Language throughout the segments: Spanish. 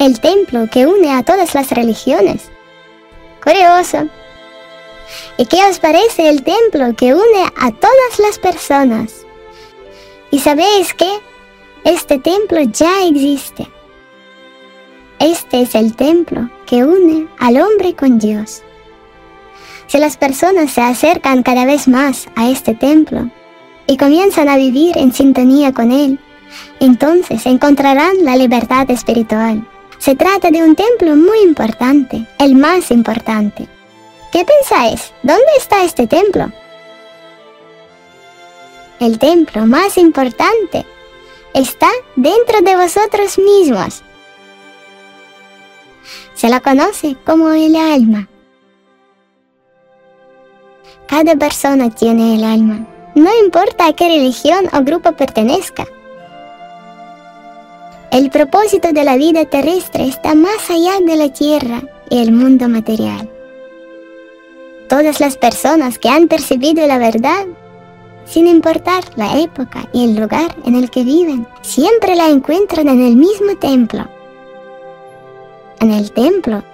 el templo que une a todas las religiones. Curioso. ¿Y qué os parece el templo que une a todas las personas? ¿Y sabéis que este templo ya existe? Este es el templo que une al hombre con Dios. Si las personas se acercan cada vez más a este templo y comienzan a vivir en sintonía con Él, entonces encontrarán la libertad espiritual. Se trata de un templo muy importante, el más importante. ¿Qué pensáis? ¿Dónde está este templo? El templo más importante está dentro de vosotros mismos. Se la conoce como el alma. Cada persona tiene el alma, no importa a qué religión o grupo pertenezca. El propósito de la vida terrestre está más allá de la tierra y el mundo material. Todas las personas que han percibido la verdad, sin importar la época y el lugar en el que viven, siempre la encuentran en el mismo templo, en el templo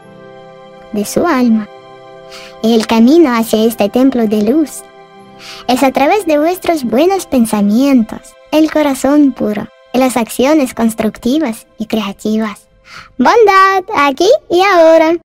de su alma. Y el camino hacia este templo de luz es a través de vuestros buenos pensamientos, el corazón puro las acciones constructivas y creativas. Bondad aquí y ahora.